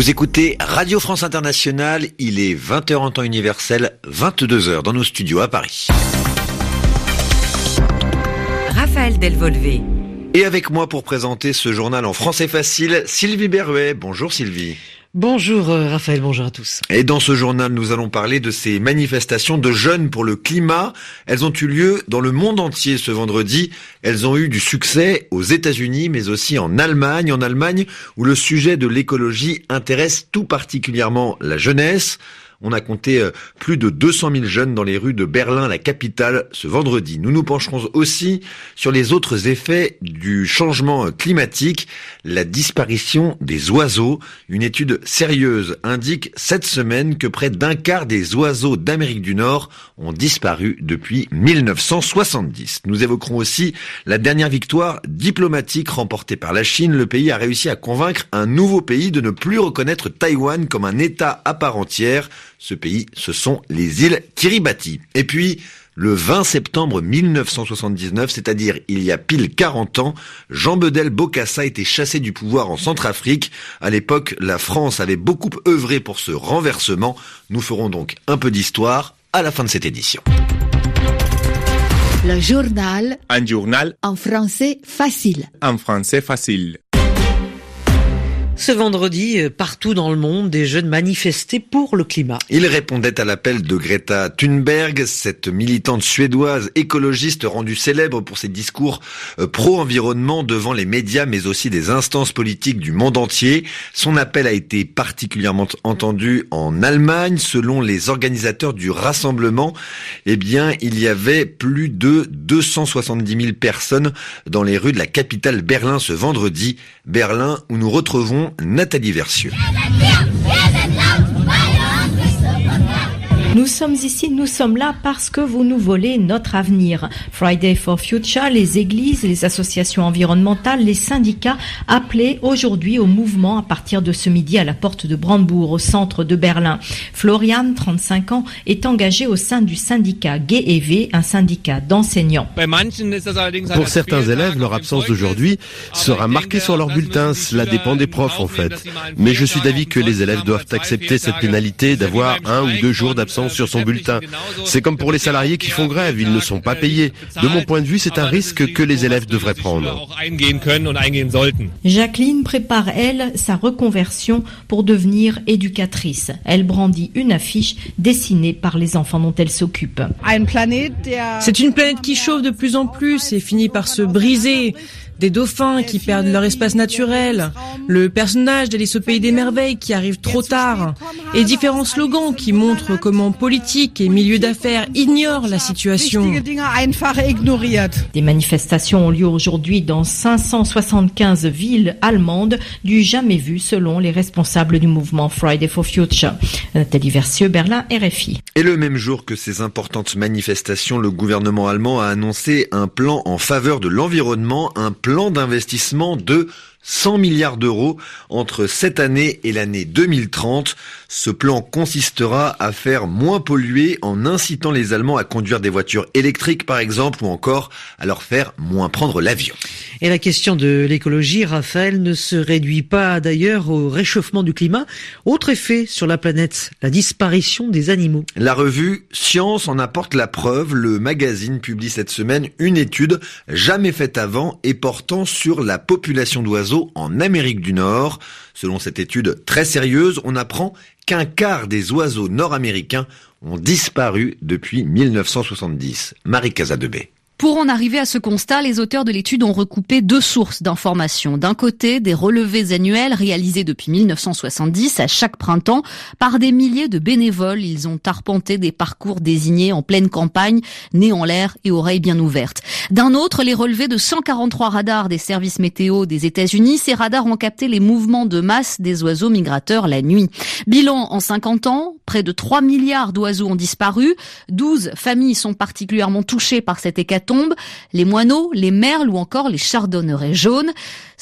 Vous écoutez Radio France Internationale, il est 20h en temps universel, 22h dans nos studios à Paris. Raphaël Delvolvé. Et avec moi pour présenter ce journal en français facile, Sylvie Berruet. Bonjour Sylvie. Bonjour euh, Raphaël, bonjour à tous. Et dans ce journal, nous allons parler de ces manifestations de jeunes pour le climat. Elles ont eu lieu dans le monde entier ce vendredi. Elles ont eu du succès aux États-Unis, mais aussi en Allemagne, en Allemagne où le sujet de l'écologie intéresse tout particulièrement la jeunesse. On a compté euh, plus de 200 000 jeunes dans les rues de Berlin, la capitale, ce vendredi. Nous nous pencherons aussi sur les autres effets du changement climatique, la disparition des oiseaux. Une étude sérieuse indique cette semaine que près d'un quart des oiseaux d'Amérique du Nord ont disparu depuis 1970. Nous évoquerons aussi la dernière victoire diplomatique remportée par la Chine. Le pays a réussi à convaincre un nouveau pays de ne plus reconnaître Taïwan comme un État à part entière. Ce pays, ce sont les îles Kiribati. Et puis, le 20 septembre 1979, c'est-à-dire il y a pile 40 ans, Jean Bedel Bokassa était chassé du pouvoir en Centrafrique. À l'époque, la France avait beaucoup œuvré pour ce renversement. Nous ferons donc un peu d'histoire à la fin de cette édition. Le journal. Un journal. En français facile. En français facile. Ce vendredi, euh, partout dans le monde, des jeunes manifestaient pour le climat. Ils répondaient à l'appel de Greta Thunberg, cette militante suédoise écologiste rendue célèbre pour ses discours euh, pro-environnement devant les médias mais aussi des instances politiques du monde entier. Son appel a été particulièrement entendu en Allemagne. Selon les organisateurs du rassemblement, eh bien, il y avait plus de 270 000 personnes dans les rues de la capitale Berlin ce vendredi. Berlin où nous retrouvons Nathalie Versieux. Nous sommes ici, nous sommes là parce que vous nous volez notre avenir. Friday for Future, les églises, les associations environnementales, les syndicats appelaient aujourd'hui au mouvement à partir de ce midi à la porte de Brandebourg, au centre de Berlin. Florian, 35 ans, est engagé au sein du syndicat GEV, un syndicat d'enseignants. Pour certains élèves, leur absence d'aujourd'hui sera marquée sur leur bulletin. Cela dépend des profs en fait. Mais je suis d'avis que les élèves doivent accepter cette pénalité d'avoir un ou deux jours d'absence sur son bulletin. C'est comme pour les salariés qui font grève, ils ne sont pas payés. De mon point de vue, c'est un risque que les élèves devraient prendre. Jacqueline prépare, elle, sa reconversion pour devenir éducatrice. Elle brandit une affiche dessinée par les enfants dont elle s'occupe. C'est une planète qui chauffe de plus en plus et finit par se briser des dauphins qui perdent leur espace naturel, le personnage d'Alice au pays des merveilles qui arrive trop tard, et différents slogans qui montrent comment politique et milieu d'affaires ignorent la situation. Des manifestations ont lieu aujourd'hui dans 575 villes allemandes, du jamais vu selon les responsables du mouvement Friday for Future. Nathalie Versieux, Berlin, RFI. Et le même jour que ces importantes manifestations, le gouvernement allemand a annoncé un plan en faveur de l'environnement, un plan plan d'investissement de 100 milliards d'euros entre cette année et l'année 2030. Ce plan consistera à faire moins polluer en incitant les Allemands à conduire des voitures électriques par exemple ou encore à leur faire moins prendre l'avion. Et la question de l'écologie, Raphaël, ne se réduit pas d'ailleurs au réchauffement du climat. Autre effet sur la planète, la disparition des animaux. La revue Science en apporte la preuve. Le magazine publie cette semaine une étude jamais faite avant et portant sur la population d'oiseaux en Amérique du Nord. Selon cette étude très sérieuse, on apprend qu'un quart des oiseaux nord-américains ont disparu depuis 1970. Marie Casadebé. Pour en arriver à ce constat, les auteurs de l'étude ont recoupé deux sources d'informations. D'un côté, des relevés annuels réalisés depuis 1970 à chaque printemps par des milliers de bénévoles. Ils ont arpenté des parcours désignés en pleine campagne, nez en l'air et oreilles bien ouvertes. D'un autre, les relevés de 143 radars des services météo des États-Unis. Ces radars ont capté les mouvements de masse des oiseaux migrateurs la nuit. Bilan en 50 ans, près de 3 milliards d'oiseaux ont disparu. 12 familles sont particulièrement touchées par cette hécatombe les moineaux, les merles ou encore les chardonnerets jaunes.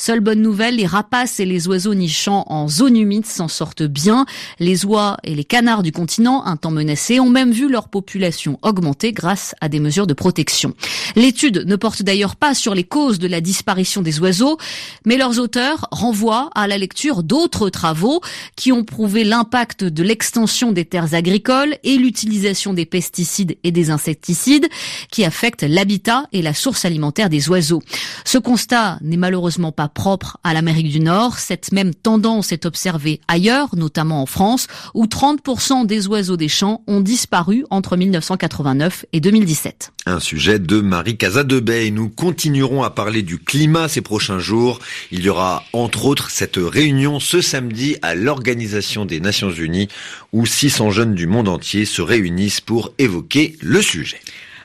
Seule bonne nouvelle, les rapaces et les oiseaux nichant en zone humide s'en sortent bien. Les oies et les canards du continent, un temps menacés, ont même vu leur population augmenter grâce à des mesures de protection. L'étude ne porte d'ailleurs pas sur les causes de la disparition des oiseaux, mais leurs auteurs renvoient à la lecture d'autres travaux qui ont prouvé l'impact de l'extension des terres agricoles et l'utilisation des pesticides et des insecticides qui affectent l'habitat et la source alimentaire des oiseaux. Ce constat n'est malheureusement pas propre à l'Amérique du Nord. Cette même tendance est observée ailleurs, notamment en France, où 30% des oiseaux des champs ont disparu entre 1989 et 2017. Un sujet de Marie Casadebey. Nous continuerons à parler du climat ces prochains jours. Il y aura entre autres cette réunion ce samedi à l'Organisation des Nations Unies où 600 jeunes du monde entier se réunissent pour évoquer le sujet.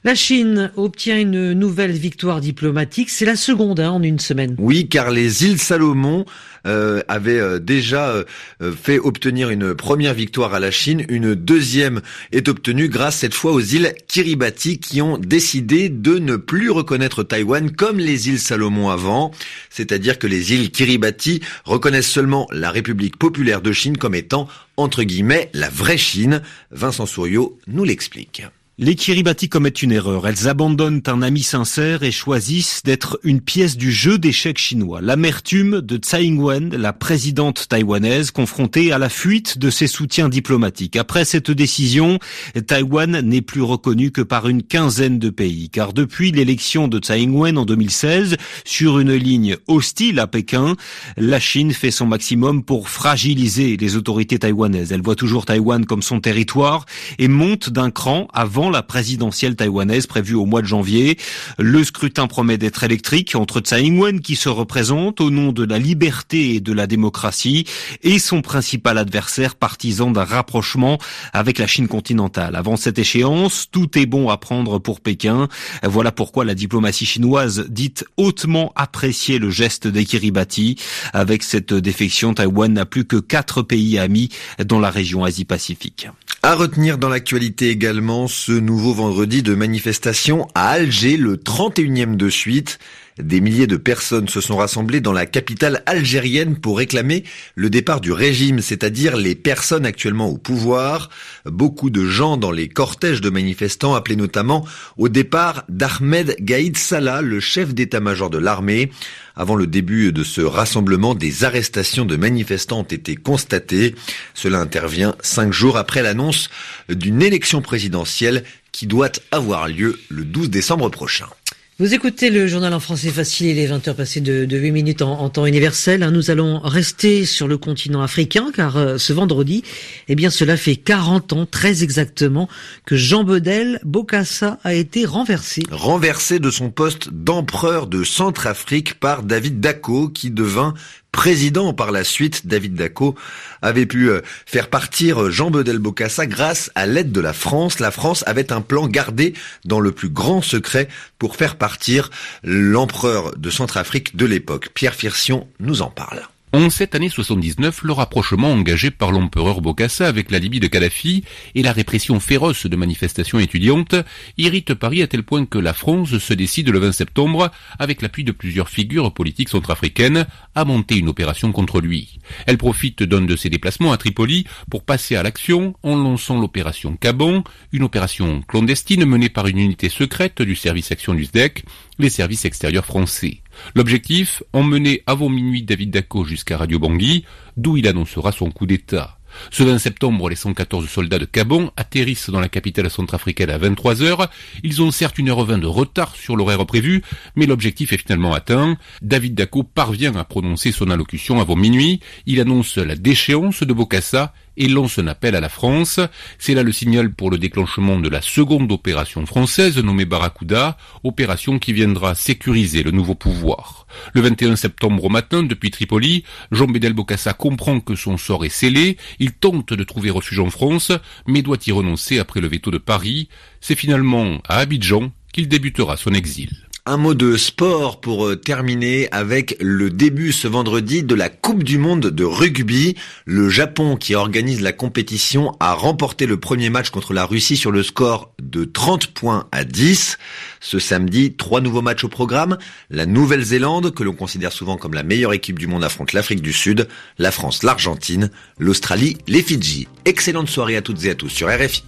La Chine obtient une nouvelle victoire diplomatique. C'est la seconde hein, en une semaine. Oui, car les îles Salomon euh, avaient euh, déjà euh, fait obtenir une première victoire à la Chine. Une deuxième est obtenue grâce cette fois aux îles Kiribati qui ont décidé de ne plus reconnaître Taïwan comme les îles Salomon avant. C'est-à-dire que les îles Kiribati reconnaissent seulement la République populaire de Chine comme étant, entre guillemets, la vraie Chine. Vincent Souriau nous l'explique. Les Kiribati commettent une erreur. Elles abandonnent un ami sincère et choisissent d'être une pièce du jeu d'échecs chinois. L'amertume de Tsai Ing-wen, la présidente taïwanaise, confrontée à la fuite de ses soutiens diplomatiques. Après cette décision, Taïwan n'est plus reconnu que par une quinzaine de pays. Car depuis l'élection de Tsai Ing-wen en 2016, sur une ligne hostile à Pékin, la Chine fait son maximum pour fragiliser les autorités taïwanaises. Elle voit toujours Taïwan comme son territoire et monte d'un cran avant la présidentielle taïwanaise prévue au mois de janvier. Le scrutin promet d'être électrique entre Tsai Ing-wen qui se représente au nom de la liberté et de la démocratie et son principal adversaire partisan d'un rapprochement avec la Chine continentale. Avant cette échéance, tout est bon à prendre pour Pékin. Voilà pourquoi la diplomatie chinoise dit hautement apprécier le geste des Kiribati. Avec cette défection, Taïwan n'a plus que quatre pays amis dans la région Asie-Pacifique. À retenir dans l'actualité également ce nouveau vendredi de manifestation à Alger, le 31e de suite. Des milliers de personnes se sont rassemblées dans la capitale algérienne pour réclamer le départ du régime, c'est-à-dire les personnes actuellement au pouvoir. Beaucoup de gens dans les cortèges de manifestants appelaient notamment au départ d'Ahmed Gaïd Salah, le chef d'état-major de l'armée. Avant le début de ce rassemblement, des arrestations de manifestants ont été constatées. Cela intervient cinq jours après l'annonce d'une élection présidentielle qui doit avoir lieu le 12 décembre prochain. Vous écoutez le journal en français facile, il est 20h passé de, de 8 minutes en, temps universel. Hein. Nous allons rester sur le continent africain car euh, ce vendredi, eh bien cela fait 40 ans très exactement que Jean Bedel Bokassa a été renversé. Renversé de son poste d'empereur de Centrafrique par David Dacko qui devint président par la suite, David Daco, avait pu euh, faire partir Jean Bedel Bokassa grâce à l'aide de la France. La France avait un plan gardé dans le plus grand secret pour faire partir l'empereur de Centrafrique de l'époque. Pierre Firsion nous en parle. En cette année 79, le rapprochement engagé par l'empereur Bokassa avec la Libye de Kadhafi et la répression féroce de manifestations étudiantes irritent Paris à tel point que la France se décide le 20 septembre, avec l'appui de plusieurs figures politiques centrafricaines, à monter une opération contre lui. Elle profite d'un de ses déplacements à Tripoli pour passer à l'action en lançant l'opération Cabon, une opération clandestine menée par une unité secrète du service action du SDEC, les services extérieurs français. L'objectif, emmener avant minuit David Daco jusqu'à Radio Bangui, d'où il annoncera son coup d'État. Ce 20 septembre, les 114 soldats de Cabon atterrissent dans la capitale centrafricaine à 23 heures. Ils ont certes une heure vingt de retard sur l'horaire prévu, mais l'objectif est finalement atteint. David Daco parvient à prononcer son allocution avant minuit. Il annonce la déchéance de Bokassa et lance un appel à la France. C'est là le signal pour le déclenchement de la seconde opération française nommée Barracuda, opération qui viendra sécuriser le nouveau pouvoir. Le 21 septembre au matin, depuis Tripoli, Jean Bédel Bokassa comprend que son sort est scellé, il tente de trouver refuge en France, mais doit y renoncer après le veto de Paris. C'est finalement à Abidjan qu'il débutera son exil. Un mot de sport pour euh, terminer avec le début ce vendredi de la Coupe du Monde de rugby. Le Japon qui organise la compétition a remporté le premier match contre la Russie sur le score de 30 points à 10. Ce samedi, trois nouveaux matchs au programme. La Nouvelle-Zélande, que l'on considère souvent comme la meilleure équipe du monde, affronte l'Afrique du Sud, la France, l'Argentine, l'Australie, les Fidji. Excellente soirée à toutes et à tous sur RFI.